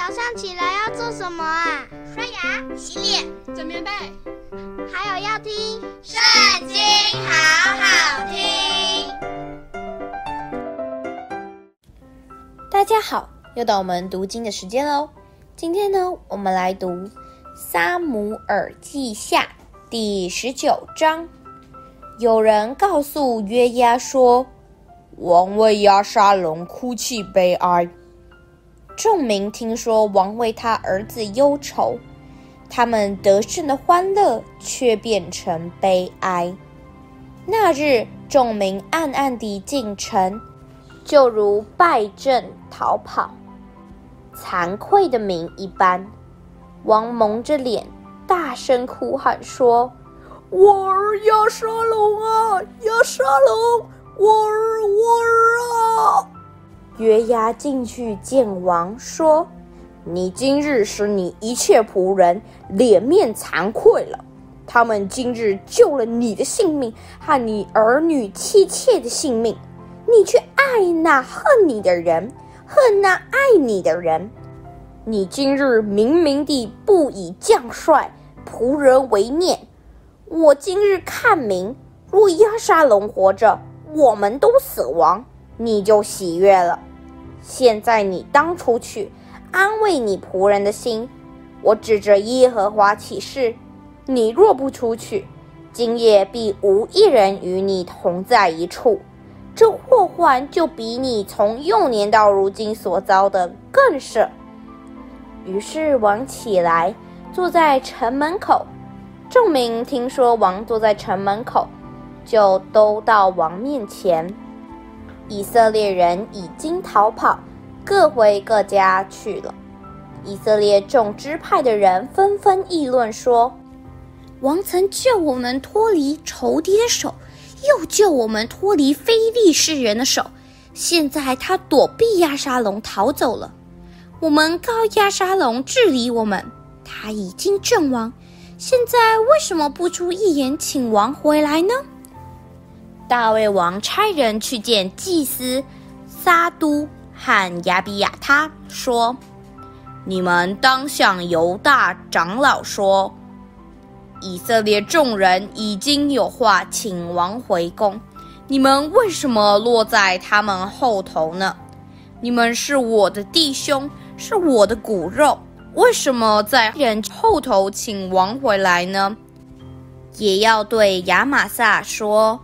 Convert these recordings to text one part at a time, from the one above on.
早上起来要做什么啊？刷牙、洗脸、整棉被，还有要听《圣经》，好好听。大家好，又到我们读经的时间喽。今天呢，我们来读《撒母耳记下》第十九章。有人告诉约押说：“王为押沙龙哭泣悲哀。”众民听说王为他儿子忧愁，他们得胜的欢乐却变成悲哀。那日，众民暗暗地进城，就如败阵逃跑、惭愧的民一般。王蒙着脸，大声哭喊说：“我儿要杀龙啊，要杀龙，我儿，我儿！”约押进去见王，说：“你今日使你一切仆人脸面惭愧了。他们今日救了你的性命和你儿女妻妾的性命，你却爱那恨你的人，恨那爱你的人。你今日明明地不以将帅仆人为念。我今日看明，若押沙龙活着，我们都死亡，你就喜悦了。”现在你当出去，安慰你仆人的心。我指着耶和华起誓，你若不出去，今夜必无一人与你同在一处。这祸患就比你从幼年到如今所遭的更甚。于是王起来，坐在城门口。众民听说王坐在城门口，就都到王面前。以色列人已经逃跑，各回各家去了。以色列众支派的人纷纷议论说：“王曾救我们脱离仇敌的手，又救我们脱离非利士人的手。现在他躲避亚沙龙逃走了。我们告亚沙龙治理我们，他已经阵亡。现在为什么不出一言请王回来呢？”大卫王差人去见祭司撒督和亚比亚他，说：“你们当向犹大长老说，以色列众人已经有话请王回宫，你们为什么落在他们后头呢？你们是我的弟兄，是我的骨肉，为什么在人后头请王回来呢？也要对亚玛撒说。”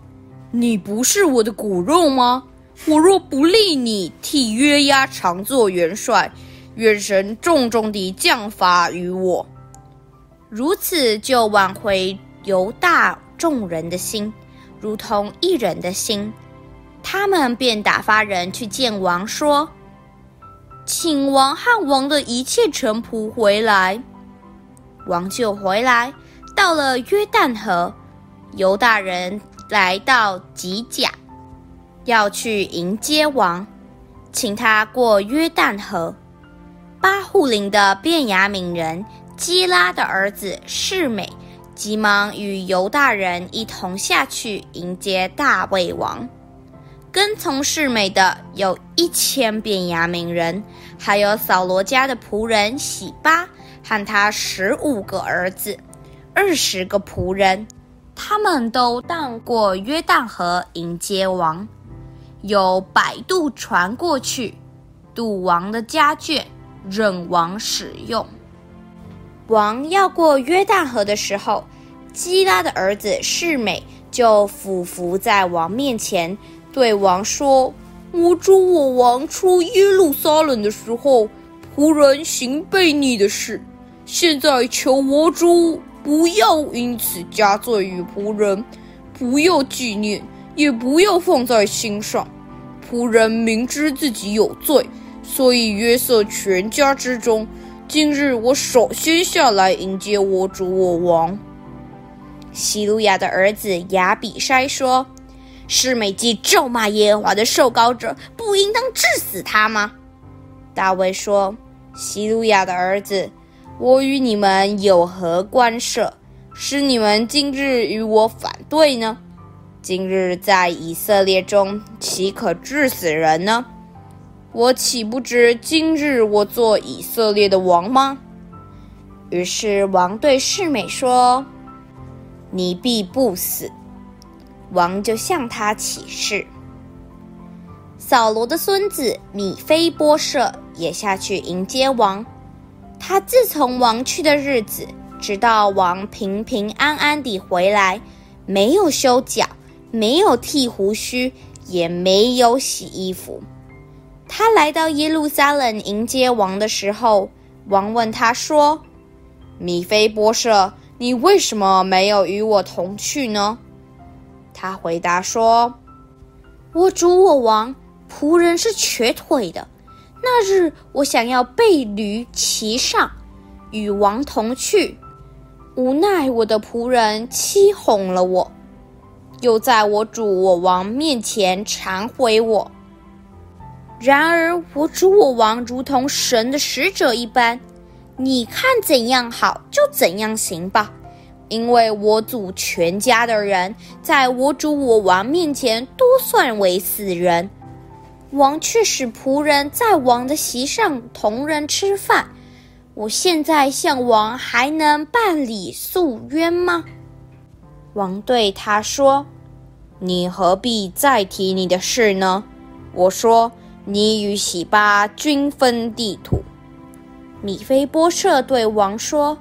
你不是我的骨肉吗？我若不立你替约押常做元帅，愿神重重地降罚于我。如此就挽回犹大众人的心，如同一人的心。他们便打发人去见王，说：“请王汉王的一切臣仆回来。”王就回来，到了约旦河，犹大人。来到吉甲，要去迎接王，请他过约旦河。巴户琳的便雅悯人基拉的儿子示美，急忙与犹大人一同下去迎接大卫王。跟从示美的有一千便雅悯人，还有扫罗家的仆人洗巴和他十五个儿子，二十个仆人。他们都荡过约旦河迎接王，有摆渡船过去，渡王的家眷，任王使用。王要过约旦河的时候，基拉的儿子示美就俯伏在王面前，对王说：“我主我王出耶路撒冷的时候，仆人行悖逆的事，现在求我主。”不要因此加罪于仆人，不要纪念，也不要放在心上。仆人明知自己有罪，所以约瑟全家之中，今日我首先下来迎接我主我王。西路亚的儿子亚比筛说：“示每既咒骂耶和华的受膏者，不应当治死他吗？”大卫说：“西路亚的儿子。”我与你们有何关涉，是你们今日与我反对呢？今日在以色列中，岂可治死人呢？我岂不知今日我做以色列的王吗？”于是王对示每说：“你必不死。”王就向他起誓。扫罗的孙子米非波设也下去迎接王。他自从王去的日子，直到王平平安安地回来，没有修脚，没有剃胡须，也没有洗衣服。他来到耶路撒冷迎接王的时候，王问他说：“米非波设，你为什么没有与我同去呢？”他回答说：“我主我王。”仆人是瘸腿的。那日我想要背驴骑上，与王同去，无奈我的仆人欺哄了我，又在我主我王面前忏悔我。然而我主我王如同神的使者一般，你看怎样好就怎样行吧，因为我祖全家的人在我主我王面前都算为死人。王却使仆人在王的席上同人吃饭，我现在向王还能办理诉冤吗？王对他说：“你何必再提你的事呢？”我说：“你与洗巴均分地土。”米非波设对王说：“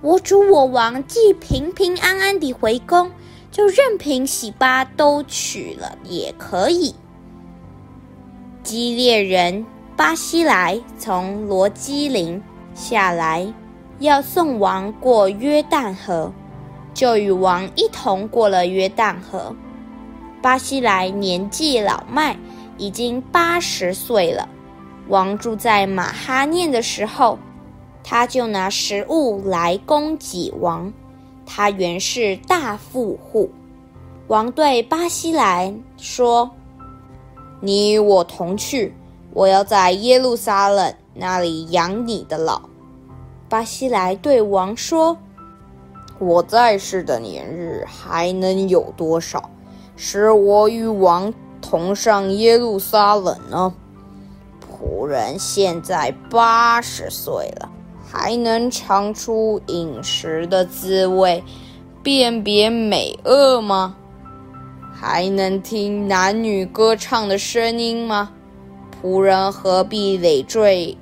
我主我王既平平安安地回宫，就任凭洗巴都娶了也可以。”基列人巴西莱从罗基林下来，要送王过约旦河，就与王一同过了约旦河。巴西莱年纪老迈，已经八十岁了。王住在马哈念的时候，他就拿食物来供给王。他原是大富户。王对巴西莱说。你与我同去，我要在耶路撒冷那里养你的老。巴西莱对王说：“我在世的年日还能有多少，使我与王同上耶路撒冷呢？仆人现在八十岁了，还能尝出饮食的滋味，辨别美恶吗？”还能听男女歌唱的声音吗？仆人何必累赘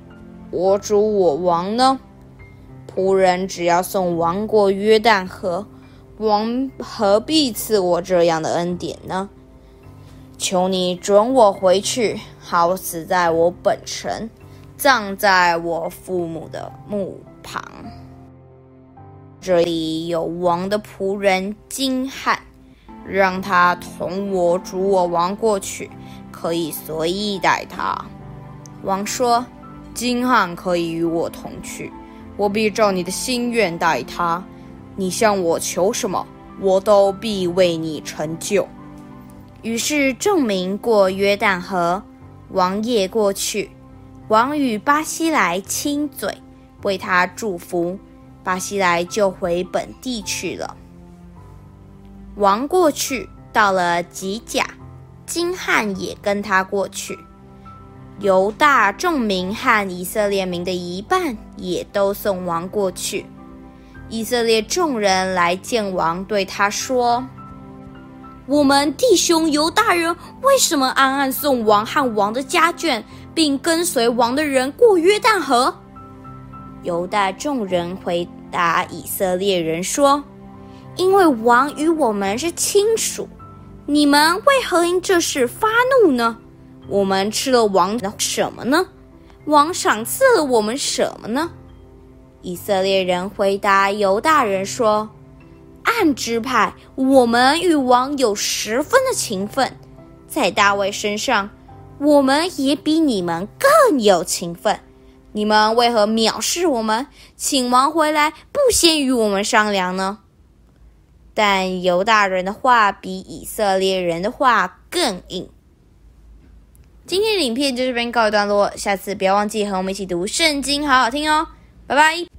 我主我王呢？仆人只要送王过约旦河，王何必赐我这样的恩典呢？求你准我回去，好死在我本城，葬在我父母的墓旁。这里有王的仆人金汉。让他同我主我王过去，可以随意待他。王说：“金汉可以与我同去，我必照你的心愿待他。你向我求什么，我都必为你成就。”于是众民过约旦河，王也过去。王与巴西莱亲嘴，为他祝福，巴西莱就回本地去了。王过去，到了吉甲，金汉也跟他过去。犹大众民和以色列民的一半也都送王过去。以色列众人来见王，对他说：“我们弟兄犹大人为什么暗暗送王和王的家眷，并跟随王的人过约旦河？”犹大众人回答以色列人说。因为王与我们是亲属，你们为何因这事发怒呢？我们吃了王的什么呢？王赏赐了我们什么呢？以色列人回答犹大人说：“按支派，我们与王有十分的情分，在大卫身上，我们也比你们更有情分。你们为何藐视我们，请王回来，不先与我们商量呢？”但犹大人的话比以色列人的话更硬。今天的影片就这边告一段落，下次不要忘记和我们一起读圣经，好好听哦，拜拜。